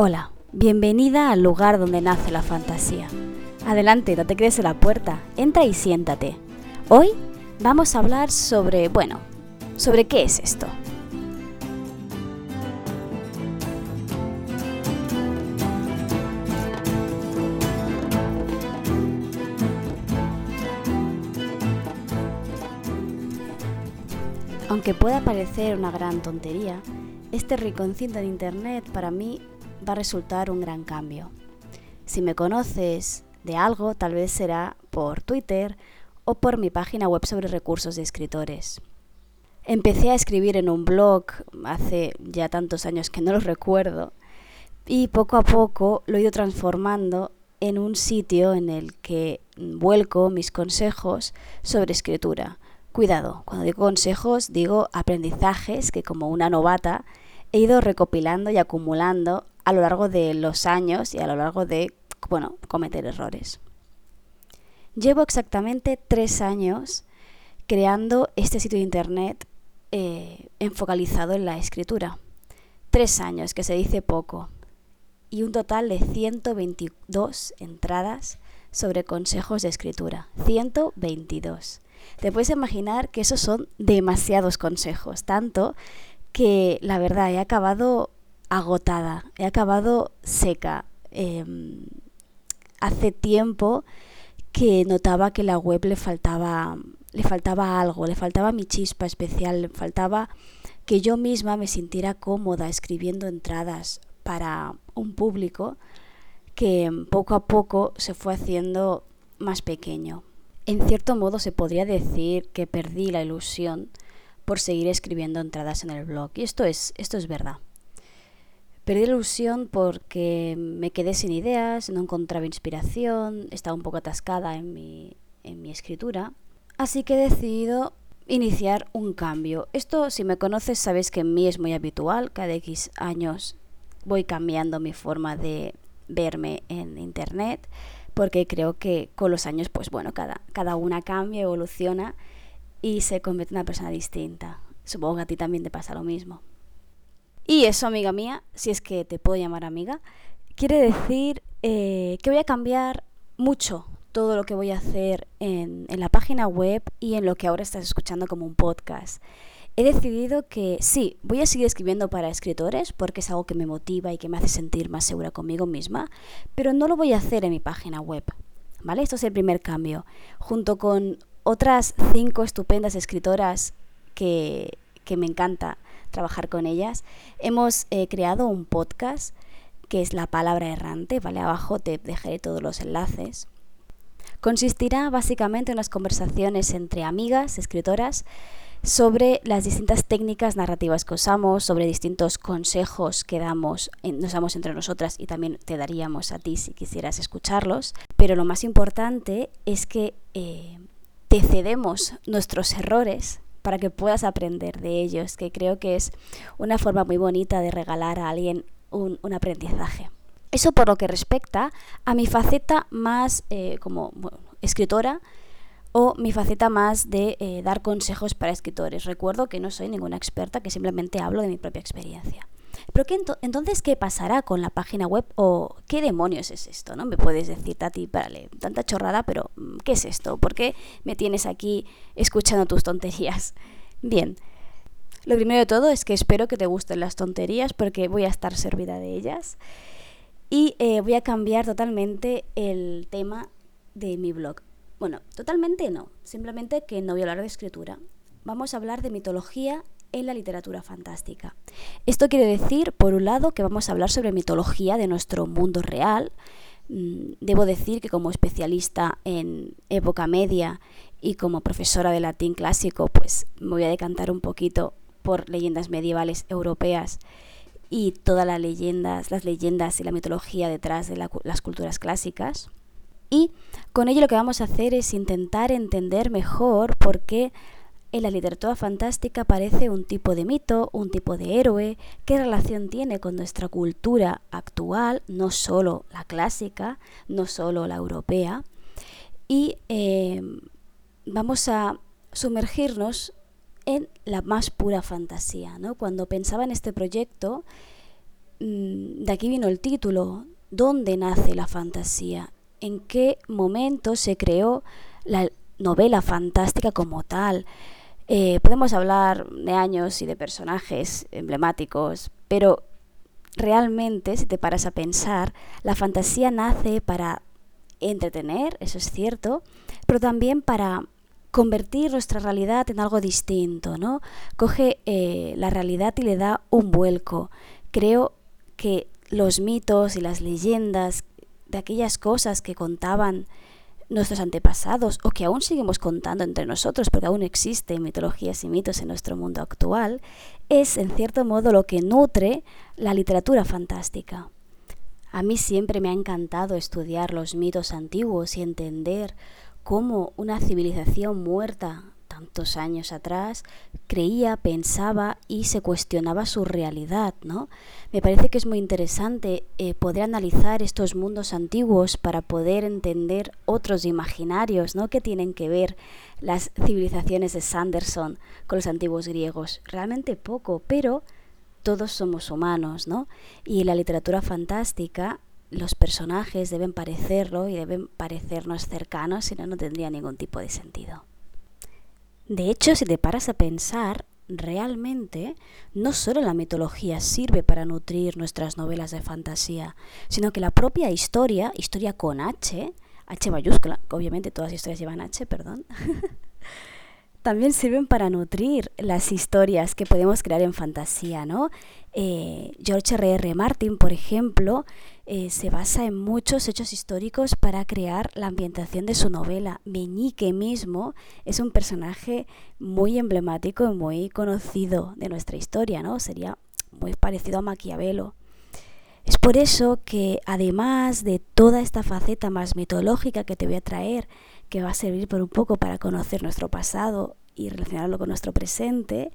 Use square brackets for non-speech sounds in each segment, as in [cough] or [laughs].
Hola, bienvenida al lugar donde nace la fantasía. Adelante, no te quedes en la puerta, entra y siéntate. Hoy vamos a hablar sobre, bueno, sobre qué es esto. Aunque pueda parecer una gran tontería, este rinconcito de internet para mí va a resultar un gran cambio. Si me conoces de algo, tal vez será por Twitter o por mi página web sobre recursos de escritores. Empecé a escribir en un blog hace ya tantos años que no lo recuerdo y poco a poco lo he ido transformando en un sitio en el que vuelco mis consejos sobre escritura. Cuidado, cuando digo consejos digo aprendizajes que como una novata he ido recopilando y acumulando a lo largo de los años y a lo largo de, bueno, cometer errores. Llevo exactamente tres años creando este sitio de internet eh, enfocalizado en la escritura. Tres años, que se dice poco. Y un total de 122 entradas sobre consejos de escritura. 122. Te puedes imaginar que esos son demasiados consejos, tanto que la verdad he acabado agotada, he acabado seca. Em, hace tiempo que notaba que la web le faltaba, le faltaba algo, le faltaba mi chispa especial, le faltaba que yo misma me sintiera cómoda escribiendo entradas para un público que poco a poco se fue haciendo más pequeño. En cierto modo se podría decir que perdí la ilusión por seguir escribiendo entradas en el blog. Y esto es, esto es verdad. Perdí la ilusión porque me quedé sin ideas, no encontraba inspiración, estaba un poco atascada en mi, en mi escritura. Así que he decidido iniciar un cambio. Esto, si me conoces, sabes que en mí es muy habitual. Cada X años voy cambiando mi forma de verme en Internet porque creo que con los años, pues bueno, cada, cada una cambia, evoluciona y se convierte en una persona distinta. Supongo que a ti también te pasa lo mismo. Y eso, amiga mía, si es que te puedo llamar amiga, quiere decir eh, que voy a cambiar mucho todo lo que voy a hacer en, en la página web y en lo que ahora estás escuchando como un podcast. He decidido que sí, voy a seguir escribiendo para escritores porque es algo que me motiva y que me hace sentir más segura conmigo misma, pero no lo voy a hacer en mi página web. ¿Vale? Esto es el primer cambio. Junto con otras cinco estupendas escritoras que, que me encanta trabajar con ellas, hemos eh, creado un podcast que es La Palabra Errante, ¿vale? Abajo te dejaré todos los enlaces. Consistirá básicamente en unas conversaciones entre amigas, escritoras, sobre las distintas técnicas narrativas que usamos, sobre distintos consejos que damos, nos damos entre nosotras y también te daríamos a ti si quisieras escucharlos. Pero lo más importante es que eh, te cedemos nuestros errores para que puedas aprender de ellos, que creo que es una forma muy bonita de regalar a alguien un, aprendizaje. Eso por lo que respecta a mi faceta más eh, como escritora o mi faceta más de eh, dar consejos para escritores. Recuerdo que no soy ninguna experta, que simplemente hablo de mi propia experiencia. Pero qué entonces, ¿qué pasará con la página web o qué demonios es esto? ¿no? Me puedes decir, Tati, párale, tanta chorrada, pero mm, ¿qué es esto? ¿Por qué me tienes aquí escuchando tus tonterías? Bien, lo primero de todo es que espero que te gusten las tonterías porque voy a estar servida de ellas. Y eh, voy a cambiar totalmente el tema de mi blog. Bueno, totalmente no, simplemente que no voy a hablar de escritura. Vamos a hablar de mitología en la literatura fantástica. Esto quiere decir, por un lado, que vamos a hablar sobre mitología de nuestro mundo real. Mm, debo decir que como especialista en época media y como profesora de latín clásico, pues me voy a decantar un poquito por leyendas medievales europeas y todas las leyendas, las leyendas y la mitología detrás de las culturas clásicas. Y con ello lo que vamos a hacer es intentar entender mejor por qué en la literatura fantástica aparece un tipo de mito, un tipo de héroe, qué relación tiene con nuestra cultura actual, no solo la clásica, no solo la europea, y eh, vamos a sumergirnos en la más pura fantasía. ¿no? Cuando pensaba en este proyecto, mm, de aquí vino el título, ¿dónde nace la fantasía? ¿En qué momento se creó la novela fantástica como tal? Eh, podemos hablar de años y de personajes emblemáticos, pero realmente, si te paras a pensar, la fantasía nace para entretener, eso es cierto, pero también para convertir nuestra realidad en algo distinto, ¿no? Coge eh, la realidad y le da un vuelco. Creo que los mitos y las leyendas de aquellas cosas que contaban nuestros antepasados o que aún seguimos contando entre nosotros porque aún existen mitologías y mitos en nuestro mundo actual, es en cierto modo lo que nutre la literatura fantástica. A mí siempre me ha encantado estudiar los mitos antiguos y entender cómo una civilización muerta tantos años atrás creía, pensaba y se cuestionaba su realidad, ¿no? Me parece que es muy interesante eh, poder analizar estos mundos antiguos para poder entender otros imaginarios, ¿no? Que tienen que ver las civilizaciones de Sanderson con los antiguos griegos. Realmente poco, pero todos somos humanos, ¿no? Y en la literatura fantástica los personajes deben parecerlo y deben parecernos cercanos, si no, no tendría ningún tipo de sentido. De hecho, si te paras a pensar, realmente no solo la mitología sirve para nutrir nuestras novelas de fantasía, sino que la propia historia, historia con H, H mayúscula, obviamente todas las historias llevan H, perdón, [laughs] también sirven para nutrir las historias que podemos crear en fantasía, ¿no? Eh, George R. R. Martin, por ejemplo, eh, se basa en muchos hechos históricos para crear la ambientación de su novela. Meñique mismo es un personaje muy emblemático y muy conocido de nuestra historia, ¿no? Sería muy parecido a Maquiavelo. Es por eso que además de toda esta faceta más mitológica que te voy a traer, que va a servir por un poco para conocer nuestro pasado y relacionarlo con nuestro presente,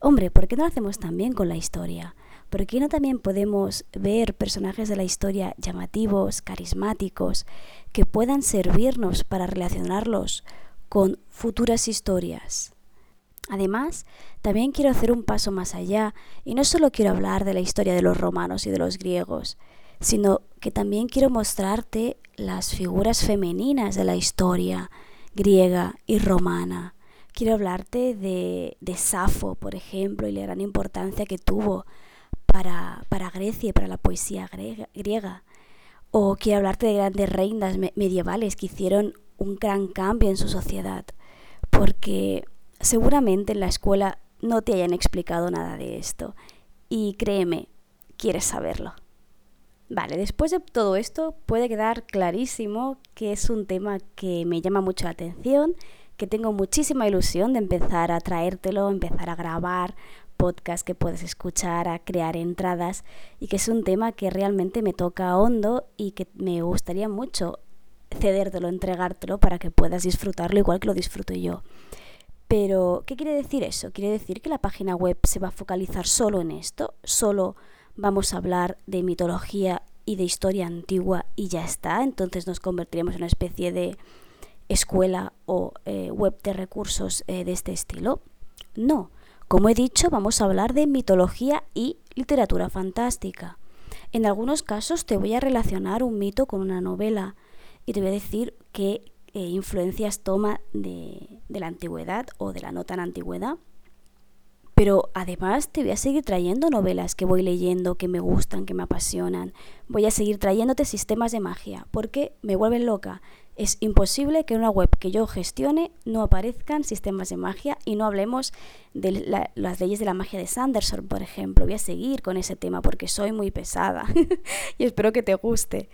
hombre, ¿por qué no lo hacemos también con la historia? ¿Por qué no también podemos ver personajes de la historia llamativos, carismáticos, que puedan servirnos para relacionarlos con futuras historias? Además, también quiero hacer un paso más allá y no solo quiero hablar de la historia de los romanos y de los griegos, sino que también quiero mostrarte las figuras femeninas de la historia griega y romana. Quiero hablarte de, de Safo, por ejemplo, y la gran importancia que tuvo para, para Grecia y para la poesía griega. O quiero hablarte de grandes reinas medievales que hicieron un gran cambio en su sociedad, porque Seguramente en la escuela no te hayan explicado nada de esto y créeme, quieres saberlo. Vale, después de todo esto puede quedar clarísimo que es un tema que me llama mucho la atención, que tengo muchísima ilusión de empezar a traértelo, empezar a grabar podcast que puedes escuchar, a crear entradas y que es un tema que realmente me toca hondo y que me gustaría mucho cedértelo, entregártelo para que puedas disfrutarlo igual que lo disfruto yo. Pero, ¿qué quiere decir eso? Quiere decir que la página web se va a focalizar solo en esto, solo vamos a hablar de mitología y de historia antigua y ya está. Entonces nos convertiremos en una especie de escuela o eh, web de recursos eh, de este estilo. No, como he dicho, vamos a hablar de mitología y literatura fantástica. En algunos casos te voy a relacionar un mito con una novela y te voy a decir qué eh, influencias toma de, de la antigüedad o de la no tan antigüedad. Pero además te voy a seguir trayendo novelas que voy leyendo, que me gustan, que me apasionan. Voy a seguir trayéndote sistemas de magia, porque me vuelven loca. Es imposible que en una web que yo gestione no aparezcan sistemas de magia y no hablemos de las leyes de la magia de Sanderson, por ejemplo. Voy a seguir con ese tema porque soy muy pesada [laughs] y espero que te guste.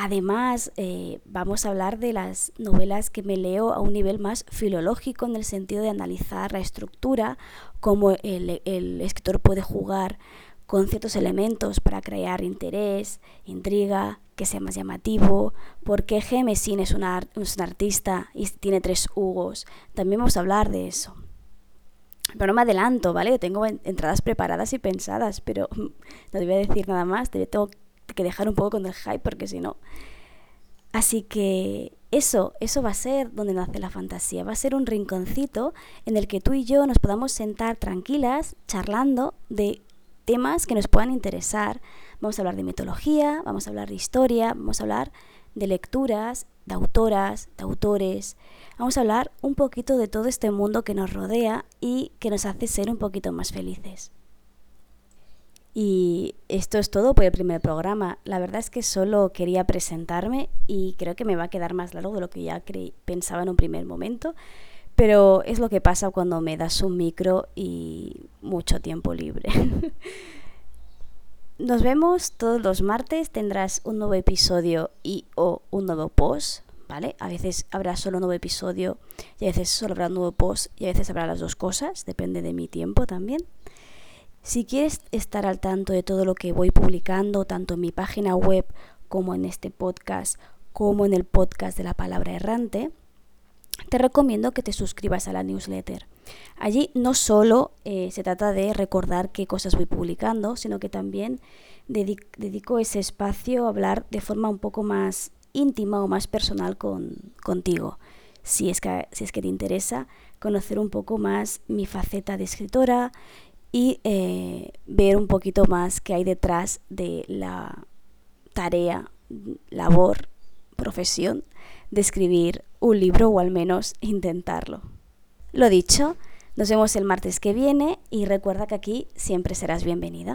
Además, eh, vamos a hablar de las novelas que me leo a un nivel más filológico, en el sentido de analizar la estructura, cómo el, escritor puede jugar con ciertos elementos para crear interés, intriga, que sea más llamativo, por qué Gemesin es, un artista y tiene tres Hugos. También vamos a hablar de eso. Pero no me adelanto, ¿vale? Tengo entradas preparadas y pensadas, pero [laughs] no te voy decir nada más, te tengo que dejar un poco con el hype porque si no... Así que eso, eso va a ser donde nace la fantasía, va a ser un rinconcito en el que tú y yo nos podamos sentar tranquilas, charlando de temas que nos puedan interesar. Vamos a hablar de mitología, vamos a hablar de historia, vamos a hablar de lecturas, de autoras, de autores. Vamos a hablar un poquito de todo este mundo que nos rodea y que nos hace ser un poquito más felices. Y esto es todo por el primer programa. La verdad es que solo quería presentarme y creo que me va a quedar más largo de lo que ya pensaba en un primer momento. Pero es lo que pasa cuando me das un micro y mucho tiempo libre. [laughs] Nos vemos todos los martes, tendrás un nuevo episodio y o un nuevo post, ¿vale? A veces habrá solo un nuevo episodio y a veces solo habrá un nuevo post y a veces habrá las dos cosas, depende de mi tiempo también. Si quieres estar al tanto de todo lo que voy publicando, tanto en mi página web como en este podcast, como en el podcast de la palabra errante, te recomiendo que te suscribas a la newsletter. Allí no solo eh, se trata de recordar qué cosas voy publicando, sino que también dedico ese espacio a hablar de forma un poco más íntima o más personal con, contigo. Si es, que, si es que te interesa conocer un poco más mi faceta de escritora y eh, ver un poquito más qué hay detrás de la tarea, labor, profesión de escribir un libro o al menos intentarlo. Lo dicho, nos vemos el martes que viene y recuerda que aquí siempre serás bienvenida.